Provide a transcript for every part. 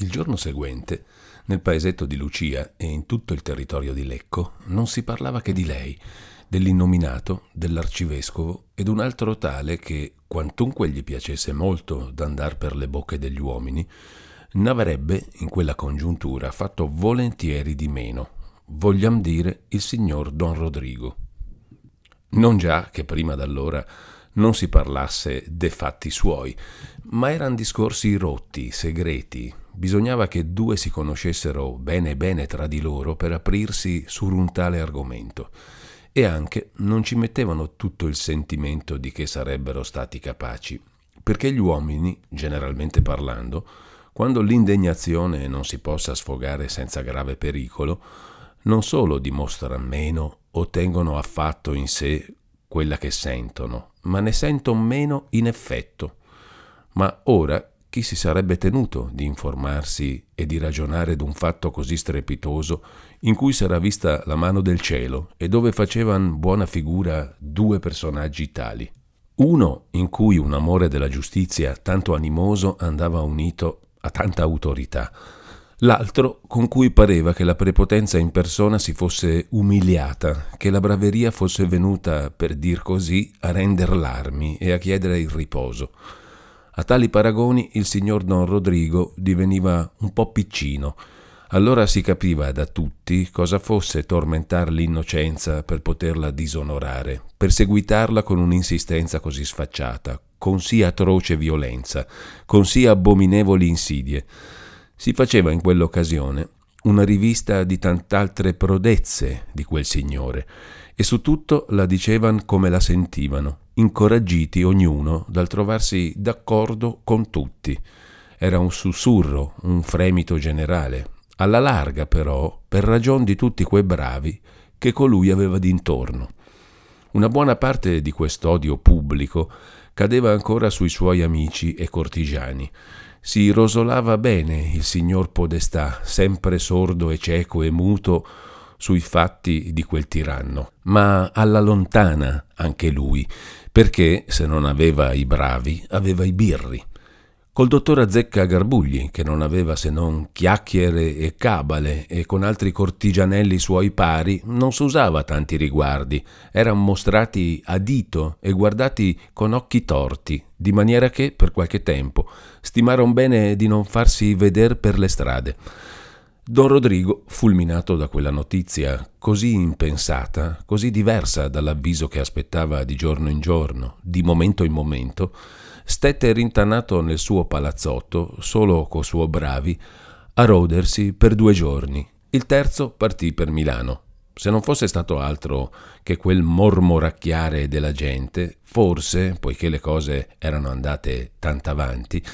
Il giorno seguente, nel paesetto di Lucia e in tutto il territorio di Lecco, non si parlava che di lei, dell'innominato, dell'arcivescovo ed un altro tale che, quantunque gli piacesse molto d'andar per le bocche degli uomini, n'avrebbe, in quella congiuntura, fatto volentieri di meno, vogliam dire il signor Don Rodrigo. Non già che prima d'allora non si parlasse de fatti suoi, ma eran discorsi rotti, segreti. Bisognava che due si conoscessero bene bene tra di loro per aprirsi su un tale argomento. E anche non ci mettevano tutto il sentimento di che sarebbero stati capaci, perché gli uomini, generalmente parlando, quando l'indegnazione non si possa sfogare senza grave pericolo, non solo dimostrano meno o tengono affatto in sé quella che sentono, ma ne sentono meno in effetto. Ma ora chi si sarebbe tenuto di informarsi e di ragionare d'un fatto così strepitoso in cui s'era vista la mano del cielo e dove facevan buona figura due personaggi tali? Uno in cui un amore della giustizia tanto animoso andava unito a tanta autorità, l'altro con cui pareva che la prepotenza in persona si fosse umiliata, che la braveria fosse venuta, per dir così, a render l'armi e a chiedere il riposo. A tali paragoni il signor Don Rodrigo diveniva un po' piccino. Allora si capiva da tutti cosa fosse tormentar l'innocenza per poterla disonorare, perseguitarla con un'insistenza così sfacciata, con sì atroce violenza, con sì abominevoli insidie. Si faceva in quell'occasione una rivista di tant'altre prodezze di quel signore, e su tutto la dicevan come la sentivano, incoraggiti ognuno dal trovarsi d'accordo con tutti. Era un sussurro, un fremito generale, alla larga però, per ragion di tutti quei bravi che colui aveva d'intorno. Una buona parte di quest'odio pubblico cadeva ancora sui suoi amici e cortigiani. Si rosolava bene il signor Podestà, sempre sordo e cieco e muto sui fatti di quel tiranno, ma alla lontana anche lui, perché se non aveva i bravi, aveva i birri col dottor Azzecca Garbugli, che non aveva se non chiacchiere e cabale, e con altri cortigianelli suoi pari non s'usava tanti riguardi, erano mostrati a dito e guardati con occhi torti, di maniera che, per qualche tempo, stimarono bene di non farsi veder per le strade. Don Rodrigo, fulminato da quella notizia così impensata, così diversa dall'avviso che aspettava di giorno in giorno, di momento in momento, stette rintanato nel suo palazzotto, solo co suo bravi, a rodersi per due giorni. Il terzo partì per Milano. Se non fosse stato altro che quel mormoracchiare della gente, forse, poiché le cose erano andate tanto avanti,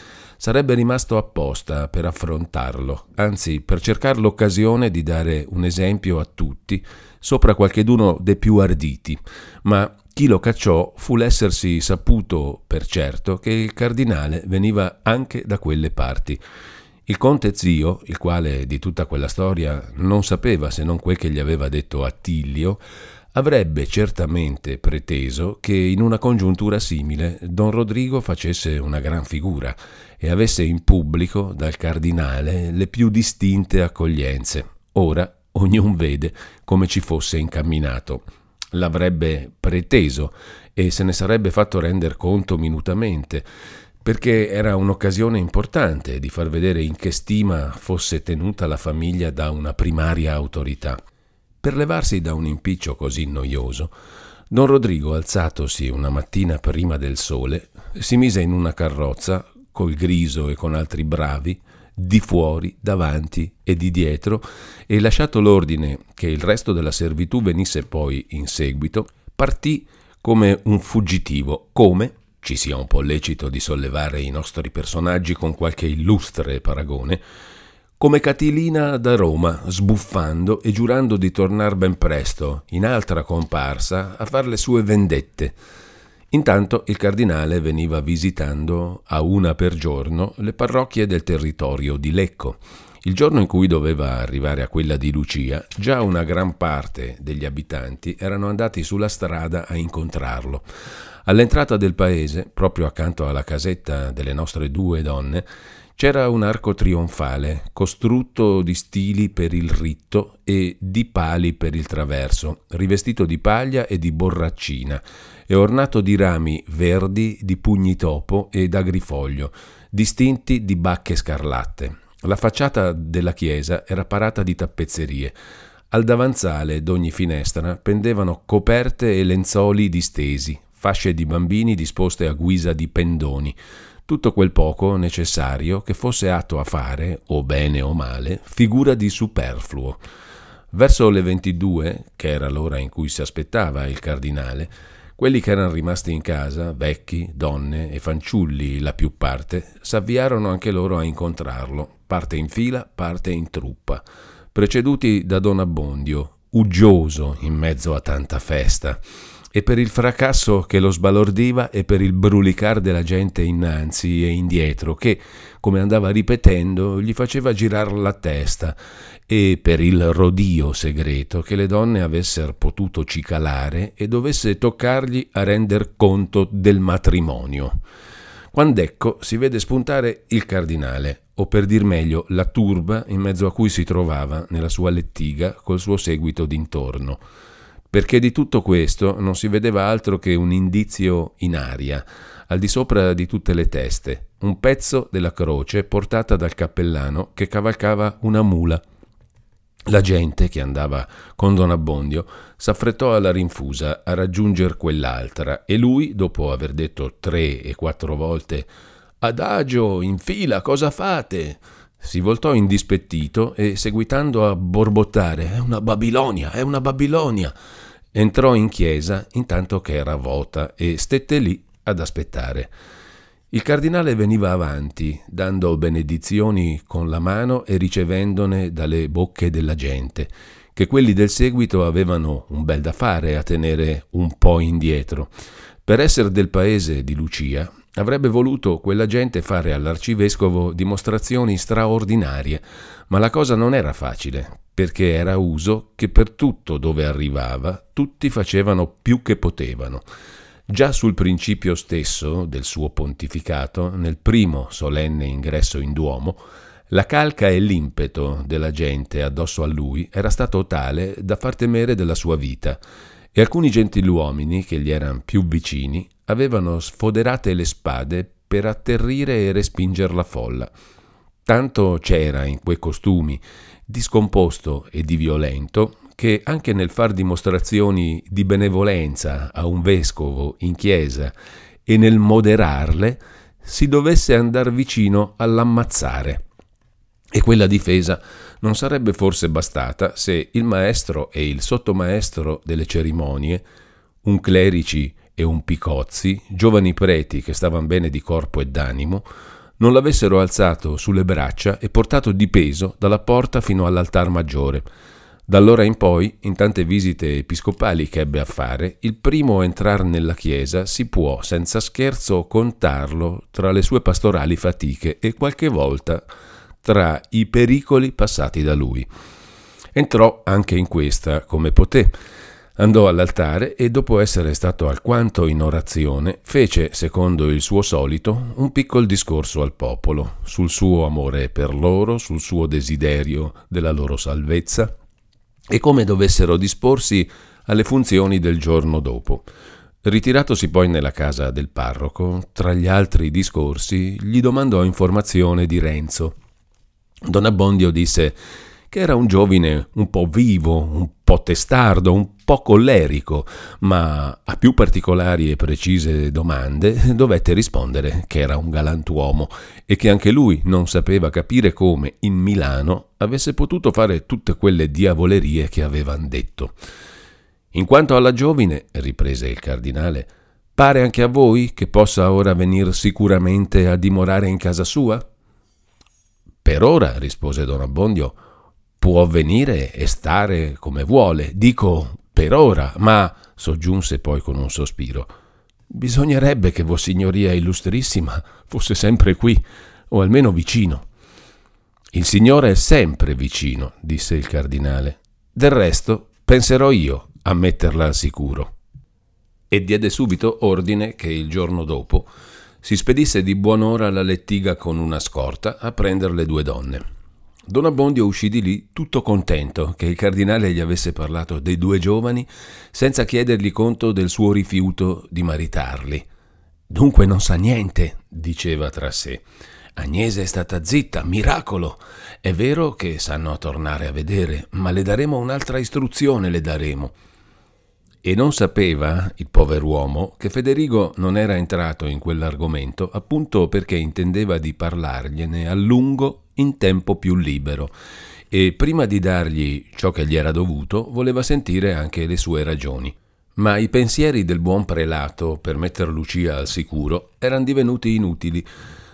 sarebbe rimasto apposta per affrontarlo, anzi per cercare l'occasione di dare un esempio a tutti sopra qualcheduno dei più arditi, ma chi lo cacciò fu l'essersi saputo per certo che il cardinale veniva anche da quelle parti. Il conte zio, il quale di tutta quella storia non sapeva se non quel che gli aveva detto Attilio, avrebbe certamente preteso che in una congiuntura simile don Rodrigo facesse una gran figura e avesse in pubblico dal cardinale le più distinte accoglienze. Ora ognun vede come ci fosse incamminato l'avrebbe preteso e se ne sarebbe fatto render conto minutamente, perché era un'occasione importante di far vedere in che stima fosse tenuta la famiglia da una primaria autorità. Per levarsi da un impiccio così noioso, don Rodrigo, alzatosi una mattina prima del sole, si mise in una carrozza col griso e con altri bravi, di fuori, davanti e di dietro, e lasciato l'ordine che il resto della servitù venisse poi in seguito, partì come un fuggitivo, come, ci sia un po' lecito di sollevare i nostri personaggi con qualche illustre paragone, come Catilina da Roma, sbuffando e giurando di tornar ben presto, in altra comparsa, a far le sue vendette, Intanto il cardinale veniva visitando a una per giorno le parrocchie del territorio di Lecco. Il giorno in cui doveva arrivare a quella di Lucia, già una gran parte degli abitanti erano andati sulla strada a incontrarlo. All'entrata del paese, proprio accanto alla casetta delle nostre due donne, c'era un arco trionfale, costrutto di stili per il ritto e di pali per il traverso, rivestito di paglia e di borraccina, e ornato di rami verdi, di pugni topo e d'agrifoglio, distinti di bacche scarlatte. La facciata della chiesa era parata di tappezzerie. Al davanzale d'ogni finestra pendevano coperte e lenzoli distesi, fasce di bambini disposte a guisa di pendoni, tutto quel poco necessario che fosse atto a fare, o bene o male, figura di superfluo. Verso le 22, che era l'ora in cui si aspettava il cardinale, quelli che erano rimasti in casa, vecchi, donne e fanciulli la più parte, s'avviarono anche loro a incontrarlo, parte in fila, parte in truppa, preceduti da Don Abbondio, uggioso in mezzo a tanta festa e per il fracasso che lo sbalordiva e per il brulicar della gente innanzi e indietro che, come andava ripetendo, gli faceva girar la testa e per il rodio segreto che le donne avessero potuto cicalare e dovesse toccargli a render conto del matrimonio. Quand'ecco si vede spuntare il cardinale, o per dir meglio la turba in mezzo a cui si trovava nella sua lettiga col suo seguito d'intorno perché di tutto questo non si vedeva altro che un indizio in aria, al di sopra di tutte le teste, un pezzo della croce portata dal cappellano che cavalcava una mula. La gente che andava con Don Abbondio s'affrettò alla rinfusa a raggiunger quell'altra e lui, dopo aver detto tre e quattro volte Adagio, in fila, cosa fate? Si voltò indispettito e seguitando a borbottare È una Babilonia, è una Babilonia entrò in chiesa intanto che era vota e stette lì ad aspettare. Il cardinale veniva avanti, dando benedizioni con la mano e ricevendone dalle bocche della gente, che quelli del seguito avevano un bel da fare a tenere un po' indietro. Per essere del paese di Lucia, avrebbe voluto quella gente fare all'arcivescovo dimostrazioni straordinarie, ma la cosa non era facile, perché era uso che per tutto dove arrivava tutti facevano più che potevano. Già sul principio stesso del suo pontificato, nel primo solenne ingresso in Duomo, la calca e l'impeto della gente addosso a lui era stato tale da far temere della sua vita, e alcuni gentiluomini che gli erano più vicini avevano sfoderate le spade per atterrire e respingere la folla. Tanto c'era in quei costumi di scomposto e di violento che anche nel far dimostrazioni di benevolenza a un vescovo in chiesa e nel moderarle si dovesse andar vicino all'ammazzare. E quella difesa non sarebbe forse bastata se il maestro e il sottomaestro delle cerimonie, un clerici e un Picozzi, giovani preti che stavano bene di corpo e d'animo, non l'avessero alzato sulle braccia e portato di peso dalla porta fino all'altar maggiore. Da allora in poi, in tante visite episcopali che ebbe a fare, il primo a entrare nella chiesa si può, senza scherzo, contarlo tra le sue pastorali fatiche e qualche volta tra i pericoli passati da lui. Entrò anche in questa come poté Andò all'altare e dopo essere stato alquanto in orazione, fece, secondo il suo solito, un piccolo discorso al popolo sul suo amore per loro, sul suo desiderio della loro salvezza e come dovessero disporsi alle funzioni del giorno dopo. Ritiratosi poi nella casa del parroco, tra gli altri discorsi, gli domandò informazione di Renzo. Don Abbondio disse che era un giovine un po' vivo, un po' testardo, un po' collerico, ma a più particolari e precise domande dovette rispondere che era un galantuomo e che anche lui non sapeva capire come in Milano avesse potuto fare tutte quelle diavolerie che avevano detto. In quanto alla giovine, riprese il cardinale, pare anche a voi che possa ora venir sicuramente a dimorare in casa sua? Per ora, rispose don Abbondio, può venire e stare come vuole, dico per ora, ma, soggiunse poi con un sospiro, bisognerebbe che Vossignoria Illustrissima fosse sempre qui, o almeno vicino. Il Signore è sempre vicino, disse il cardinale. Del resto penserò io a metterla al sicuro. E diede subito ordine che il giorno dopo si spedisse di buon'ora alla lettiga con una scorta a prendere le due donne. Don Abbondio uscì di lì tutto contento che il cardinale gli avesse parlato dei due giovani senza chiedergli conto del suo rifiuto di maritarli. Dunque non sa niente, diceva tra sé. Agnese è stata zitta, miracolo. È vero che sanno tornare a vedere, ma le daremo un'altra istruzione, le daremo. E non sapeva, il pover'uomo, che Federigo non era entrato in quell'argomento appunto perché intendeva di parlargliene a lungo in tempo più libero e prima di dargli ciò che gli era dovuto voleva sentire anche le sue ragioni. Ma i pensieri del buon prelato per metter Lucia al sicuro erano divenuti inutili.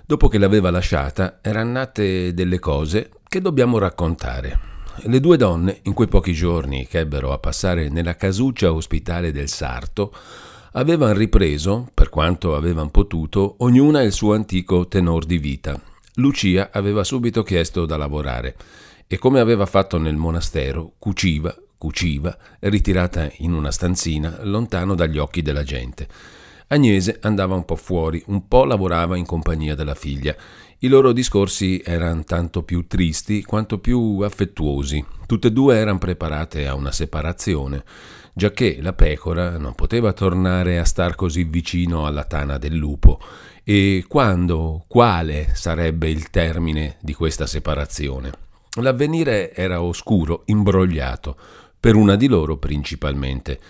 Dopo che l'aveva lasciata erano nate delle cose che dobbiamo raccontare. Le due donne, in quei pochi giorni che ebbero a passare nella casuccia ospitale del Sarto, avevano ripreso, per quanto avevano potuto, ognuna il suo antico tenor di vita. Lucia aveva subito chiesto da lavorare e come aveva fatto nel monastero, cuciva, cuciva, ritirata in una stanzina, lontano dagli occhi della gente. Agnese andava un po' fuori, un po' lavorava in compagnia della figlia i loro discorsi erano tanto più tristi quanto più affettuosi. Tutte e due erano preparate a una separazione, giacché la pecora non poteva tornare a star così vicino alla tana del lupo. E quando, quale sarebbe il termine di questa separazione? L'avvenire era oscuro, imbrogliato, per una di loro principalmente.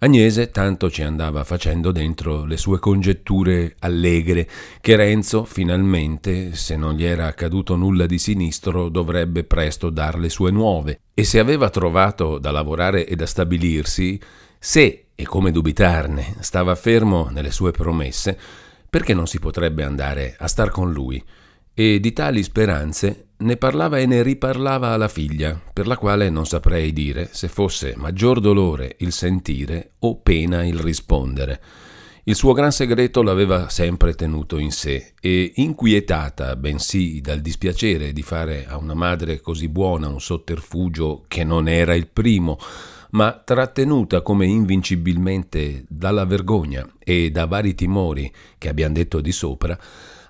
Agnese tanto ci andava facendo dentro le sue congetture allegre che Renzo finalmente, se non gli era accaduto nulla di sinistro, dovrebbe presto dar le sue nuove. E se aveva trovato da lavorare e da stabilirsi, se, e come dubitarne, stava fermo nelle sue promesse, perché non si potrebbe andare a star con lui? E di tali speranze ne parlava e ne riparlava alla figlia, per la quale non saprei dire se fosse maggior dolore il sentire o pena il rispondere. Il suo gran segreto l'aveva sempre tenuto in sé e, inquietata bensì dal dispiacere di fare a una madre così buona un sotterfugio che non era il primo, ma trattenuta come invincibilmente dalla vergogna e da vari timori che abbiamo detto di sopra,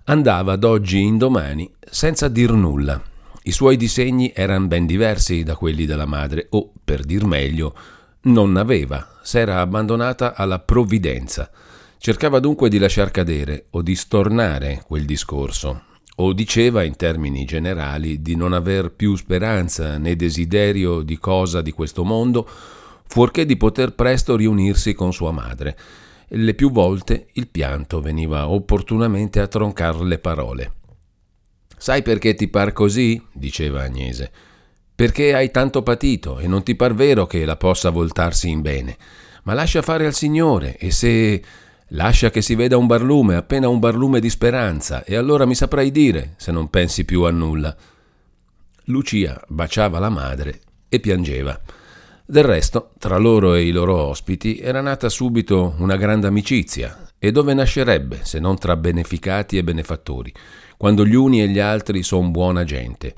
andava d'oggi in domani senza dir nulla. I suoi disegni erano ben diversi da quelli della madre, o, per dir meglio, non aveva, s'era abbandonata alla provvidenza. Cercava dunque di lasciar cadere o di stornare quel discorso, o diceva in termini generali di non aver più speranza né desiderio di cosa di questo mondo, fuorché di poter presto riunirsi con sua madre le più volte il pianto veniva opportunamente a troncar le parole. Sai perché ti par così? diceva Agnese. Perché hai tanto patito e non ti par vero che la possa voltarsi in bene. Ma lascia fare al Signore e se... Lascia che si veda un barlume, appena un barlume di speranza, e allora mi saprai dire se non pensi più a nulla. Lucia baciava la madre e piangeva. Del resto, tra loro e i loro ospiti era nata subito una grande amicizia, e dove nascerebbe se non tra beneficati e benefattori, quando gli uni e gli altri son buona gente.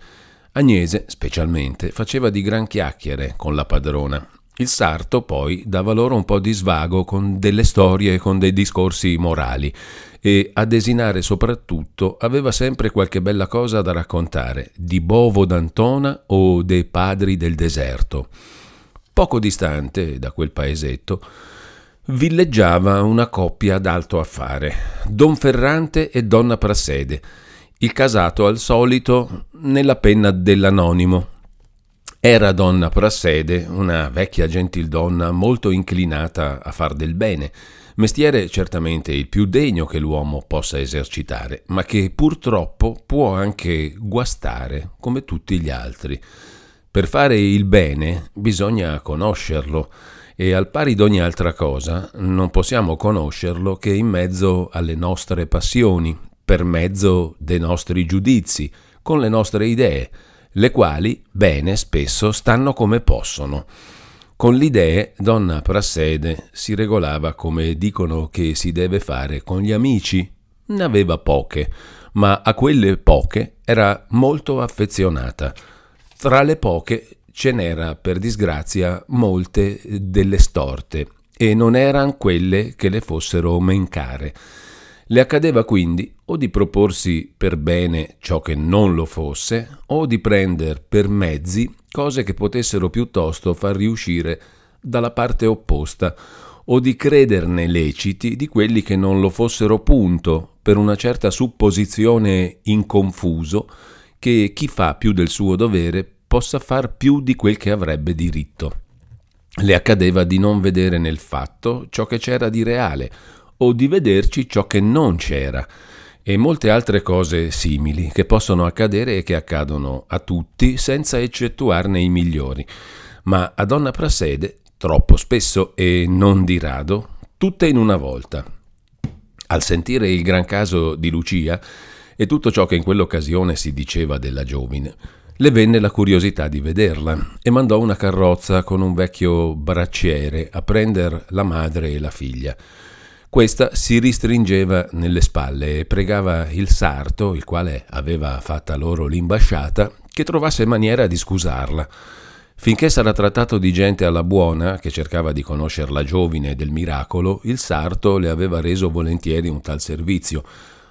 Agnese, specialmente, faceva di gran chiacchiere con la padrona. Il sarto poi dava loro un po' di svago con delle storie e con dei discorsi morali e a desinare soprattutto aveva sempre qualche bella cosa da raccontare di Bovo d'Antona o dei padri del deserto. Poco distante da quel paesetto villeggiava una coppia d'alto affare, Don Ferrante e Donna Prassede, il casato al solito nella penna dell'anonimo. Era Donna Prassede una vecchia gentildonna molto inclinata a far del bene, mestiere certamente il più degno che l'uomo possa esercitare, ma che purtroppo può anche guastare come tutti gli altri. Per fare il bene bisogna conoscerlo e al pari d'ogni altra cosa non possiamo conoscerlo che in mezzo alle nostre passioni, per mezzo dei nostri giudizi, con le nostre idee, le quali, bene, spesso stanno come possono. Con le idee, donna Prassede si regolava come dicono che si deve fare con gli amici. Ne aveva poche, ma a quelle poche era molto affezionata tra le poche ce n'era, per disgrazia, molte delle storte, e non eran quelle che le fossero men care. Le accadeva quindi o di proporsi per bene ciò che non lo fosse, o di prendere per mezzi cose che potessero piuttosto far riuscire dalla parte opposta, o di crederne leciti di quelli che non lo fossero punto, per una certa supposizione inconfuso che chi fa più del suo dovere possa far più di quel che avrebbe diritto. Le accadeva di non vedere nel fatto ciò che c'era di reale, o di vederci ciò che non c'era, e molte altre cose simili che possono accadere e che accadono a tutti senza eccettuarne i migliori. Ma a Donna Prassede, troppo spesso e non di rado, tutte in una volta. Al sentire il gran caso di Lucia e tutto ciò che in quell'occasione si diceva della giovine, le venne la curiosità di vederla e mandò una carrozza con un vecchio bracciere a prender la madre e la figlia. Questa si ristringeva nelle spalle e pregava il sarto, il quale aveva fatta loro l'imbasciata, che trovasse maniera di scusarla. Finché sarà trattato di gente alla buona, che cercava di conoscere la giovine del miracolo, il sarto le aveva reso volentieri un tal servizio,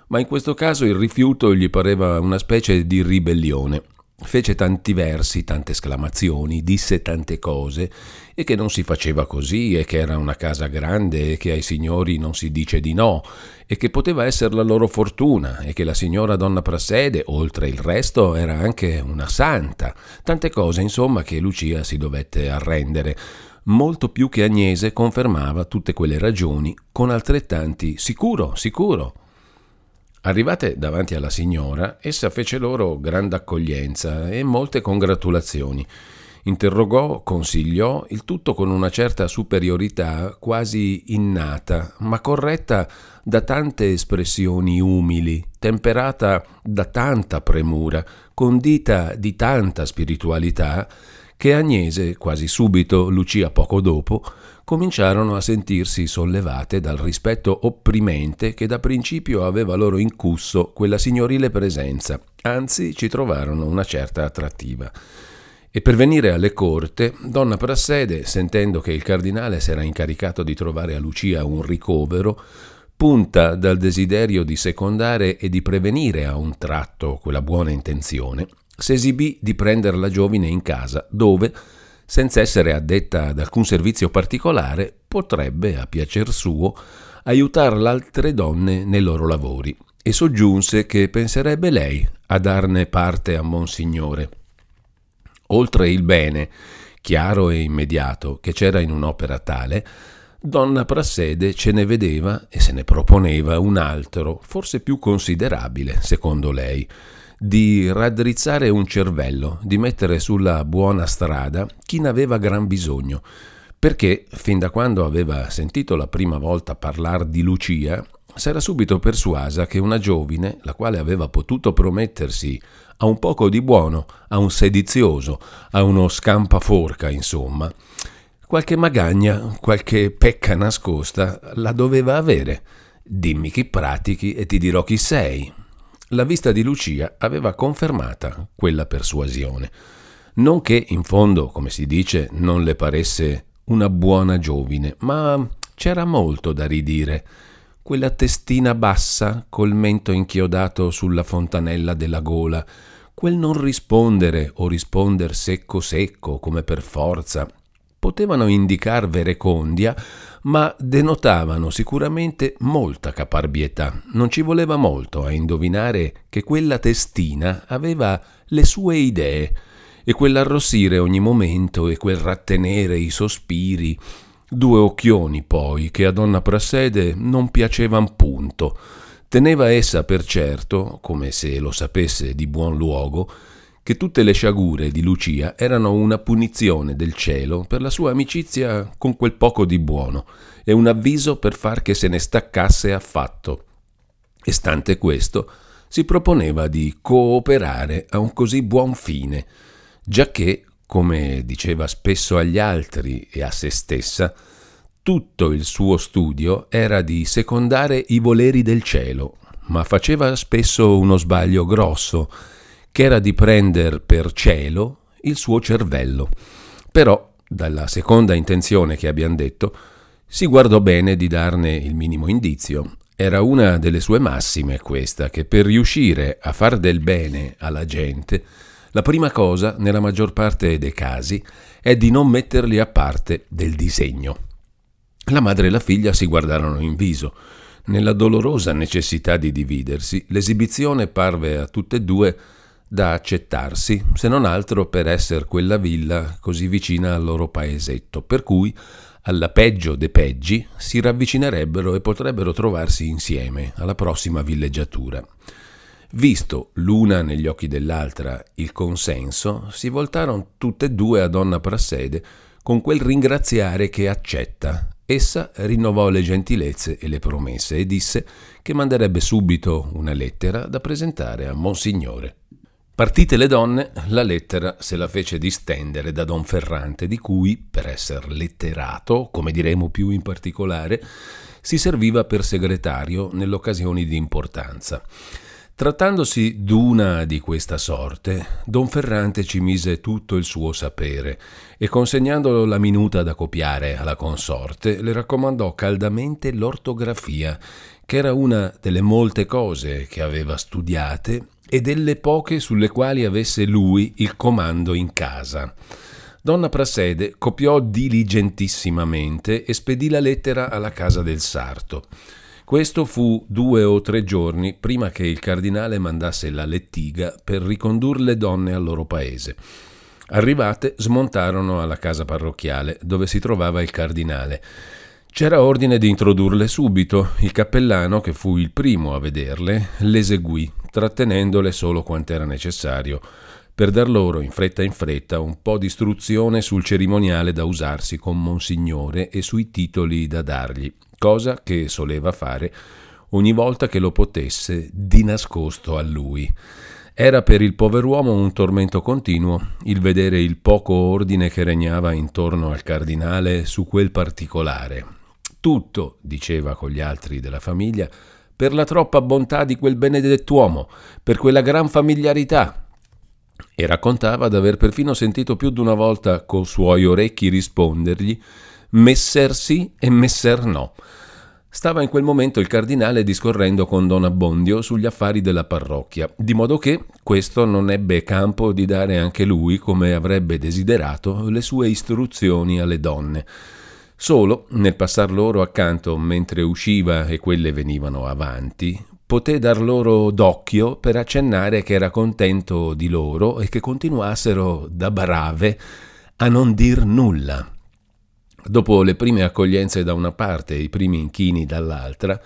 ma in questo caso il rifiuto gli pareva una specie di ribellione Fece tanti versi, tante esclamazioni, disse tante cose e che non si faceva così e che era una casa grande e che ai signori non si dice di no e che poteva essere la loro fortuna e che la signora donna Prassede, oltre il resto, era anche una santa. Tante cose, insomma, che Lucia si dovette arrendere. Molto più che Agnese confermava tutte quelle ragioni con altrettanti sicuro, sicuro. Arrivate davanti alla signora, essa fece loro grande accoglienza e molte congratulazioni. Interrogò, consigliò, il tutto con una certa superiorità quasi innata, ma corretta da tante espressioni umili, temperata da tanta premura, condita di tanta spiritualità, che Agnese, quasi subito, Lucia poco dopo, cominciarono a sentirsi sollevate dal rispetto opprimente che da principio aveva loro incusso quella signorile presenza, anzi ci trovarono una certa attrattiva. E per venire alle corte, donna Prassede, sentendo che il cardinale s'era incaricato di trovare a Lucia un ricovero, punta dal desiderio di secondare e di prevenire a un tratto quella buona intenzione, s'esibì di prendere la giovine in casa, dove, senza essere addetta ad alcun servizio particolare, potrebbe, a piacer suo, aiutar l'altre donne nei loro lavori e soggiunse che penserebbe lei a darne parte a Monsignore. Oltre il bene, chiaro e immediato, che c'era in un'opera tale, Donna Prassede ce ne vedeva e se ne proponeva un altro, forse più considerabile, secondo lei, di raddrizzare un cervello, di mettere sulla buona strada chi ne aveva gran bisogno, perché fin da quando aveva sentito la prima volta parlare di Lucia, s'era subito persuasa che una giovine, la quale aveva potuto promettersi a un poco di buono, a un sedizioso, a uno scampaforca, insomma, qualche magagna, qualche pecca nascosta la doveva avere. Dimmi chi pratichi e ti dirò chi sei. La vista di Lucia aveva confermata quella persuasione. Non che in fondo, come si dice, non le paresse una buona giovine, ma c'era molto da ridire. Quella testina bassa, col mento inchiodato sulla fontanella della gola, quel non rispondere o risponder secco secco come per forza, potevano indicar verecondia, ma denotavano sicuramente molta caparbietà. Non ci voleva molto a indovinare che quella testina aveva le sue idee e quell'arrossire ogni momento e quel rattenere i sospiri, due occhioni poi che a donna Prassede non piacevan punto. Teneva essa per certo, come se lo sapesse di buon luogo, che tutte le sciagure di Lucia erano una punizione del cielo per la sua amicizia con quel poco di buono e un avviso per far che se ne staccasse affatto. E stante questo, si proponeva di cooperare a un così buon fine, giacché, come diceva spesso agli altri e a se stessa, tutto il suo studio era di secondare i voleri del cielo, ma faceva spesso uno sbaglio grosso, che era di prendere per cielo il suo cervello. Però, dalla seconda intenzione che abbiamo detto, si guardò bene di darne il minimo indizio Era una delle sue massime questa, che per riuscire a far del bene alla gente, la prima cosa, nella maggior parte dei casi, è di non metterli a parte del disegno. La madre e la figlia si guardarono in viso. Nella dolorosa necessità di dividersi, l'esibizione parve a tutte e due da accettarsi, se non altro per essere quella villa così vicina al loro paesetto, per cui alla peggio dei peggi, si ravvicinerebbero e potrebbero trovarsi insieme alla prossima villeggiatura. Visto l'una negli occhi dell'altra il consenso, si voltarono tutte e due a donna Prassede con quel ringraziare che accetta. Essa rinnovò le gentilezze e le promesse e disse che manderebbe subito una lettera da presentare a Monsignore. Partite le donne, la lettera se la fece distendere da Don Ferrante, di cui, per essere letterato, come diremo più in particolare, si serviva per segretario nelle occasioni di importanza. Trattandosi d'una di questa sorte, Don Ferrante ci mise tutto il suo sapere e consegnandolo la minuta da copiare alla consorte, le raccomandò caldamente l'ortografia, che era una delle molte cose che aveva studiate e delle poche sulle quali avesse lui il comando in casa. Donna Prassede copiò diligentissimamente e spedì la lettera alla casa del sarto. Questo fu due o tre giorni prima che il cardinale mandasse la lettiga per ricondurre le donne al loro paese. Arrivate, smontarono alla casa parrocchiale, dove si trovava il cardinale. C'era ordine di introdurle subito. Il cappellano, che fu il primo a vederle, l'eseguì, trattenendole solo quant'era necessario, per dar loro in fretta in fretta un po' di istruzione sul cerimoniale da usarsi con Monsignore e sui titoli da dargli, cosa che soleva fare ogni volta che lo potesse di nascosto a lui. Era per il pover'uomo un tormento continuo il vedere il poco ordine che regnava intorno al cardinale su quel particolare. Tutto, diceva con gli altri della famiglia, per la troppa bontà di quel benedett'uomo, per quella gran familiarità. E raccontava d'aver perfino sentito più d'una volta col suoi orecchi rispondergli Messer sì e Messer no. Stava in quel momento il cardinale discorrendo con Don Abbondio sugli affari della parrocchia, di modo che questo non ebbe campo di dare anche lui, come avrebbe desiderato, le sue istruzioni alle donne. Solo, nel passar loro accanto mentre usciva e quelle venivano avanti, poté dar loro d'occhio per accennare che era contento di loro e che continuassero da brave a non dir nulla. Dopo le prime accoglienze da una parte e i primi inchini dall'altra,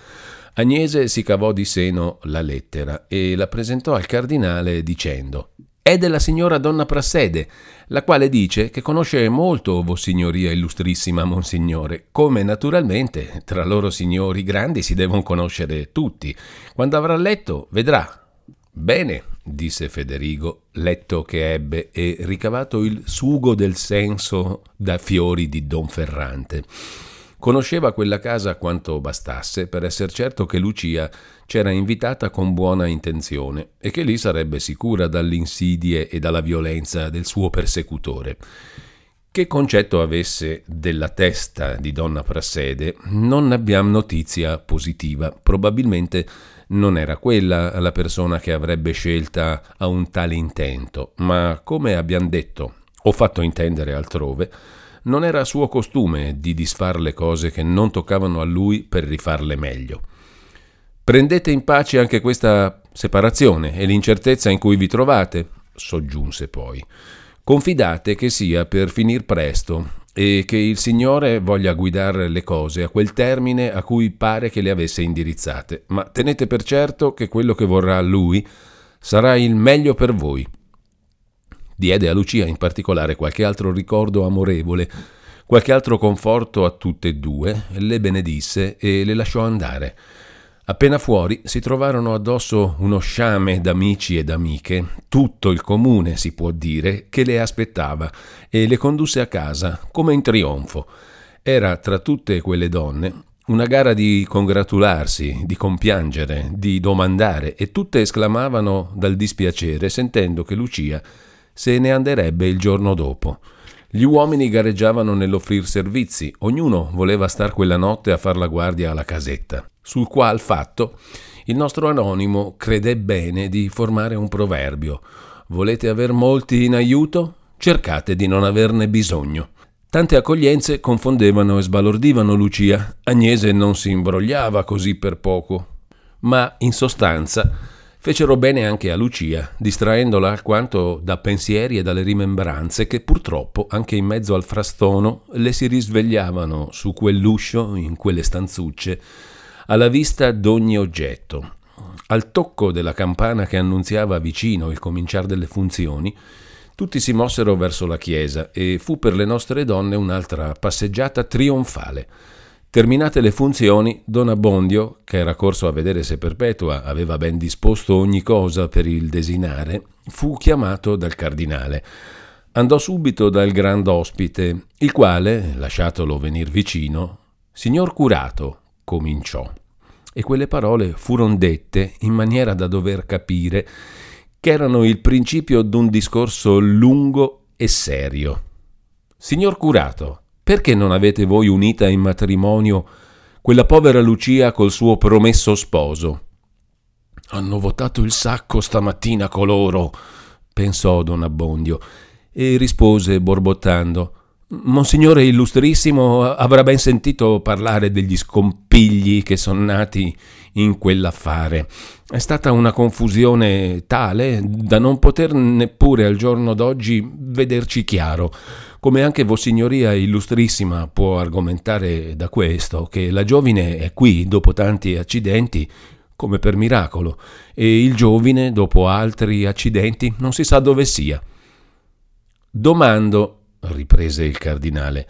Agnese si cavò di seno la lettera e la presentò al cardinale dicendo è della signora donna Prassede, la quale dice che conosce molto Vossignoria illustrissima Monsignore, come naturalmente tra loro signori grandi si devono conoscere tutti. Quando avrà letto, vedrà. Bene, disse Federigo, letto che ebbe e ricavato il sugo del senso da fiori di Don Ferrante. Conosceva quella casa quanto bastasse per essere certo che Lucia c'era invitata con buona intenzione e che lì sarebbe sicura dalle insidie e dalla violenza del suo persecutore. Che concetto avesse della testa di donna Prassede non abbiamo notizia positiva. Probabilmente non era quella la persona che avrebbe scelta a un tale intento, ma come abbiamo detto o fatto intendere altrove, non era suo costume di disfar le cose che non toccavano a lui per rifarle meglio. Prendete in pace anche questa separazione e l'incertezza in cui vi trovate, soggiunse poi. Confidate che sia per finir presto e che il Signore voglia guidare le cose a quel termine a cui pare che le avesse indirizzate, ma tenete per certo che quello che vorrà Lui sarà il meglio per voi diede a Lucia in particolare qualche altro ricordo amorevole, qualche altro conforto a tutte e due, le benedisse e le lasciò andare. Appena fuori si trovarono addosso uno sciame d'amici ed amiche, tutto il comune si può dire, che le aspettava e le condusse a casa come in trionfo. Era tra tutte quelle donne una gara di congratularsi, di compiangere, di domandare e tutte esclamavano dal dispiacere sentendo che Lucia se ne anderebbe il giorno dopo. Gli uomini gareggiavano nell'offrir servizi, ognuno voleva star quella notte a far la guardia alla casetta. sul qual fatto il nostro anonimo crede bene di formare un proverbio. Volete aver molti in aiuto? Cercate di non averne bisogno. Tante accoglienze confondevano e sbalordivano Lucia. Agnese non si imbrogliava così per poco. Ma in sostanza fecero bene anche a Lucia, distraendola alquanto da pensieri e dalle rimembranze che purtroppo, anche in mezzo al frastono, le si risvegliavano su quell'uscio, in quelle stanzucce, alla vista d'ogni oggetto. Al tocco della campana che annunziava vicino il cominciare delle funzioni, tutti si mossero verso la chiesa e fu per le nostre donne un'altra passeggiata trionfale. Terminate le funzioni, Don Abbondio, che era corso a vedere se Perpetua aveva ben disposto ogni cosa per il desinare, fu chiamato dal cardinale. Andò subito dal grand ospite, il quale, lasciatolo venir vicino, signor curato, cominciò. E quelle parole furono dette in maniera da dover capire che erano il principio d'un discorso lungo e serio. Signor curato, perché non avete voi unita in matrimonio quella povera Lucia col suo promesso sposo? Hanno votato il sacco stamattina coloro, pensò don Abbondio, e rispose borbottando Monsignore illustrissimo avrà ben sentito parlare degli scompigli che sono nati in quell'affare. È stata una confusione tale da non poter neppure al giorno d'oggi vederci chiaro, come anche Vossignoria illustrissima può argomentare da questo, che la giovine è qui dopo tanti accidenti, come per miracolo, e il giovine, dopo altri accidenti, non si sa dove sia. Domando riprese il cardinale,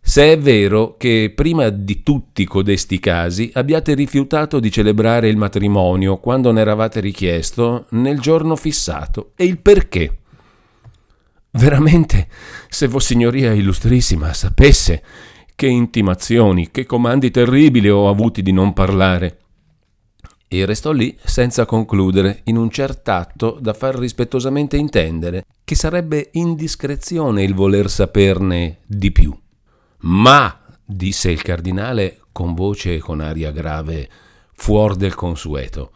se è vero che prima di tutti codesti casi abbiate rifiutato di celebrare il matrimonio quando ne eravate richiesto nel giorno fissato e il perché. Veramente, se Vossignoria Illustrissima sapesse che intimazioni, che comandi terribili ho avuti di non parlare e restò lì senza concludere, in un cert'atto da far rispettosamente intendere che sarebbe indiscrezione il voler saperne di più. Ma, disse il cardinale con voce e con aria grave, fuor del consueto,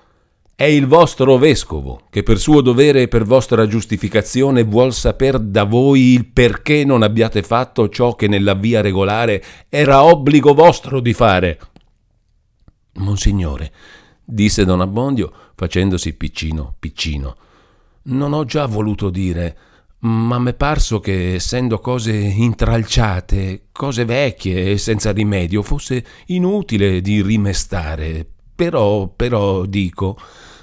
è il vostro vescovo che per suo dovere e per vostra giustificazione vuol saper da voi il perché non abbiate fatto ciò che nella via regolare era obbligo vostro di fare. Monsignore, disse don Abbondio facendosi piccino piccino. Non ho già voluto dire, ma m'è parso che essendo cose intralciate, cose vecchie e senza rimedio, fosse inutile di rimestare. Però, però, dico,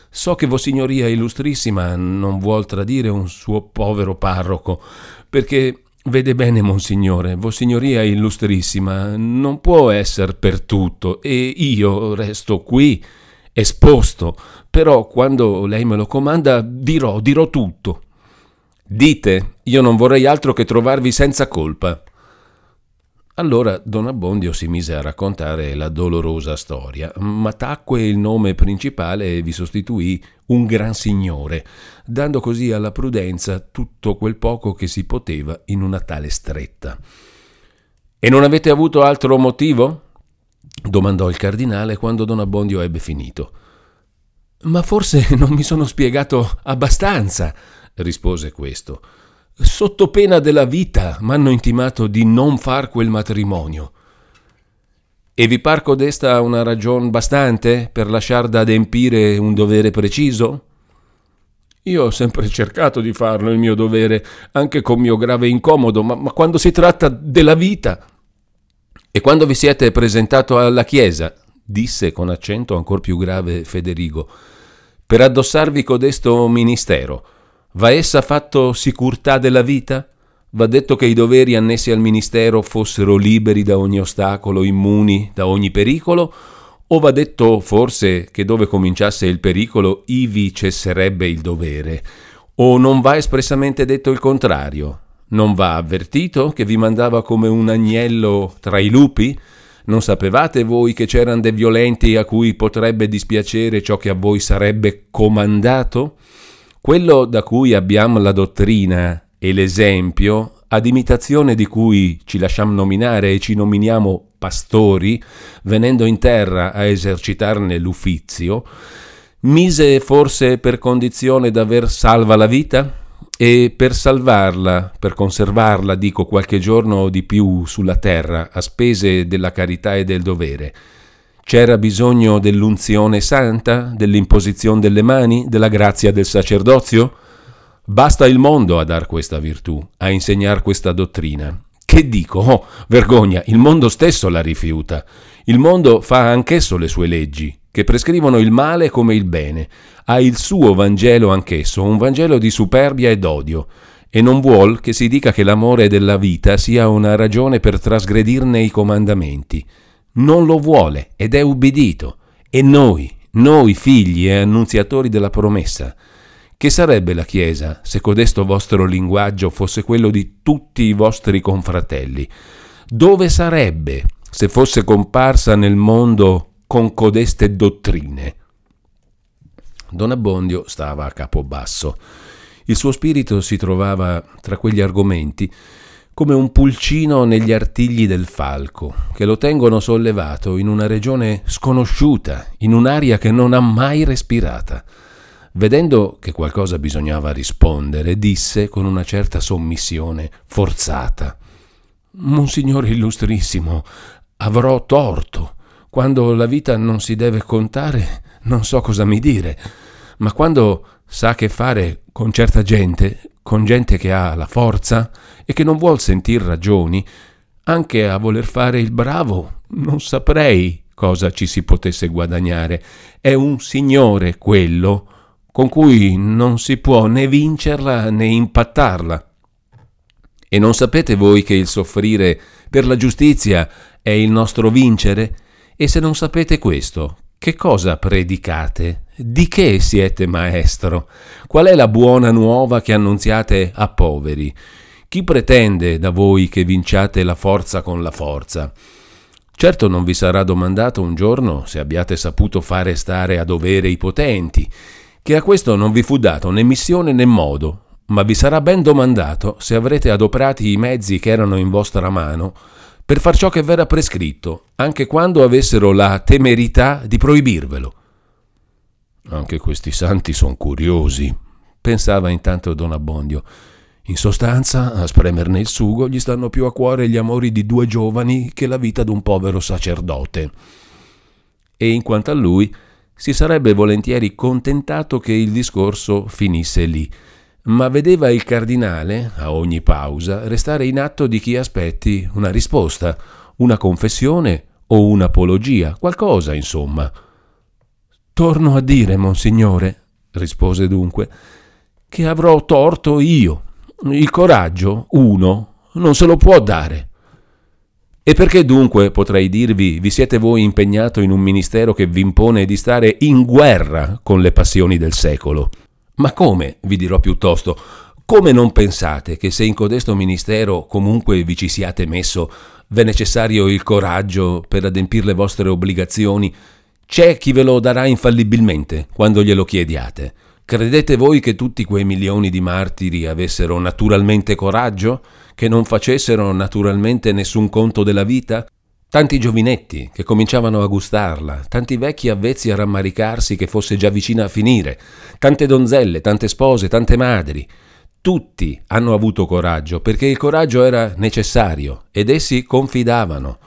so che Vossignoria Illustrissima non vuol tradire un suo povero parroco, perché Vede bene, Monsignore, Vossignoria Illustrissima non può essere per tutto e io resto qui esposto, però quando lei me lo comanda dirò, dirò tutto. Dite, io non vorrei altro che trovarvi senza colpa. Allora Don Abbondio si mise a raccontare la dolorosa storia, ma tacque il nome principale e vi sostituì un gran signore, dando così alla prudenza tutto quel poco che si poteva in una tale stretta. E non avete avuto altro motivo? domandò il cardinale quando Don Abbondio ebbe finito. Ma forse non mi sono spiegato abbastanza, rispose questo. Sotto pena della vita m'hanno intimato di non far quel matrimonio. E vi par codesta una ragion bastante per lasciar da adempire un dovere preciso? Io ho sempre cercato di farlo il mio dovere, anche con mio grave incomodo, ma, ma quando si tratta della vita e quando vi siete presentato alla Chiesa, disse con accento ancor più grave Federigo, per addossarvi codesto ministero, va essa fatto sicurtà della vita? Va detto che i doveri annessi al ministero fossero liberi da ogni ostacolo, immuni da ogni pericolo? O va detto forse che dove cominciasse il pericolo, ivi cesserebbe il dovere? O non va espressamente detto il contrario? Non va avvertito che vi mandava come un agnello tra i lupi? Non sapevate voi che c'erano dei violenti a cui potrebbe dispiacere ciò che a voi sarebbe comandato? Quello da cui abbiamo la dottrina e l'esempio, ad imitazione di cui ci lasciamo nominare e ci nominiamo pastori, venendo in terra a esercitarne l'uffizio, mise forse per condizione d'aver salva la vita? E per salvarla, per conservarla, dico qualche giorno di più sulla terra, a spese della carità e del dovere, c'era bisogno dell'unzione santa, dell'imposizione delle mani, della grazia del sacerdozio? Basta il mondo a dar questa virtù, a insegnar questa dottrina. Che dico? Oh, vergogna, il mondo stesso la rifiuta. Il mondo fa anch'esso le sue leggi, che prescrivono il male come il bene. Ha il suo Vangelo anch'esso, un Vangelo di superbia ed odio, e non vuol che si dica che l'amore della vita sia una ragione per trasgredirne i comandamenti. Non lo vuole ed è ubbidito. E noi, noi figli e annunziatori della promessa, che sarebbe la Chiesa se codesto vostro linguaggio fosse quello di tutti i vostri confratelli? Dove sarebbe se fosse comparsa nel mondo con codeste dottrine? Don Abbondio stava a capo basso. Il suo spirito si trovava tra quegli argomenti come un pulcino negli artigli del falco, che lo tengono sollevato in una regione sconosciuta, in un'aria che non ha mai respirata. Vedendo che qualcosa bisognava rispondere, disse con una certa sommissione forzata Monsignore illustrissimo, avrò torto. Quando la vita non si deve contare, non so cosa mi dire, ma quando sa che fare con certa gente, con gente che ha la forza e che non vuol sentir ragioni, anche a voler fare il bravo, non saprei cosa ci si potesse guadagnare. È un signore quello con cui non si può né vincerla né impattarla. E non sapete voi che il soffrire per la giustizia è il nostro vincere? E se non sapete questo, che cosa predicate? Di che siete maestro? Qual è la buona nuova che annunziate a poveri? Chi pretende da voi che vinciate la forza con la forza? Certo non vi sarà domandato un giorno se abbiate saputo fare stare a dovere i potenti, che a questo non vi fu dato né missione né modo, ma vi sarà ben domandato se avrete adoperati i mezzi che erano in vostra mano per far ciò che v'era prescritto, anche quando avessero la temerità di proibirvelo. Anche questi santi sono curiosi, pensava intanto Don Abbondio. In sostanza, a spremerne il sugo gli stanno più a cuore gli amori di due giovani che la vita d'un povero sacerdote. E in quanto a lui, si sarebbe volentieri contentato che il discorso finisse lì, ma vedeva il cardinale, a ogni pausa, restare in atto di chi aspetti una risposta, una confessione o un'apologia, qualcosa, insomma. Torno a dire, monsignore, rispose dunque, che avrò torto io. Il coraggio, uno, non se lo può dare. E perché dunque, potrei dirvi, vi siete voi impegnato in un ministero che vi impone di stare in guerra con le passioni del secolo? Ma come, vi dirò piuttosto, come non pensate che se in codesto ministero comunque vi ci siate messo, v'è necessario il coraggio per adempire le vostre obbligazioni? C'è chi ve lo darà infallibilmente quando glielo chiediate. Credete voi che tutti quei milioni di martiri avessero naturalmente coraggio? Che non facessero naturalmente nessun conto della vita? Tanti giovinetti che cominciavano a gustarla, tanti vecchi avvezzi a rammaricarsi che fosse già vicina a finire, tante donzelle, tante spose, tante madri. Tutti hanno avuto coraggio perché il coraggio era necessario ed essi confidavano.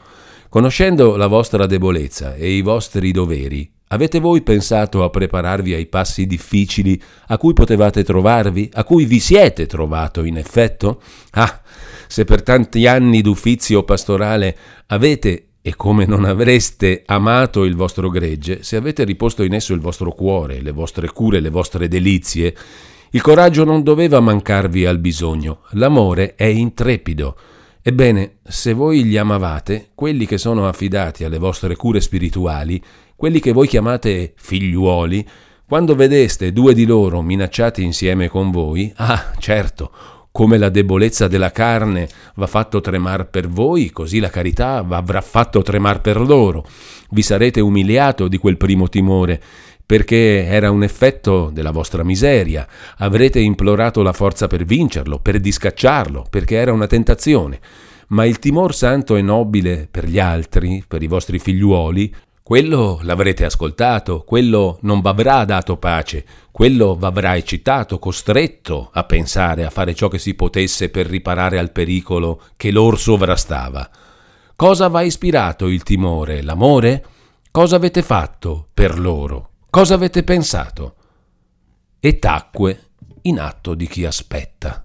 Conoscendo la vostra debolezza e i vostri doveri, Avete voi pensato a prepararvi ai passi difficili a cui potevate trovarvi, a cui vi siete trovato in effetto? Ah, se per tanti anni d'uffizio pastorale avete e come non avreste amato il vostro gregge, se avete riposto in esso il vostro cuore, le vostre cure, le vostre delizie, il coraggio non doveva mancarvi al bisogno, l'amore è intrepido. Ebbene, se voi li amavate, quelli che sono affidati alle vostre cure spirituali, quelli che voi chiamate figliuoli, quando vedeste due di loro minacciati insieme con voi, ah, certo, come la debolezza della carne va fatto tremar per voi, così la carità avrà fatto tremar per loro. Vi sarete umiliato di quel primo timore, perché era un effetto della vostra miseria. Avrete implorato la forza per vincerlo, per discacciarlo, perché era una tentazione ma il timor santo e nobile per gli altri, per i vostri figliuoli, quello l'avrete ascoltato, quello non v'avrà dato pace, quello v'avrà eccitato, costretto a pensare, a fare ciò che si potesse per riparare al pericolo che lor sovrastava. Cosa v'ha ispirato il timore, l'amore? Cosa avete fatto per loro? Cosa avete pensato? E tacque in atto di chi aspetta.